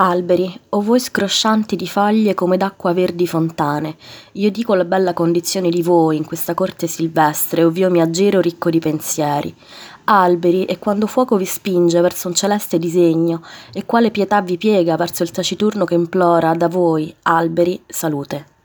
Alberi, o voi scroscianti di foglie come d'acqua verdi fontane, io dico la bella condizione di voi in questa corte silvestre, ov'io mi aggiro ricco di pensieri. Alberi, e quando fuoco vi spinge verso un celeste disegno, e quale pietà vi piega verso il taciturno che implora da voi, alberi, salute.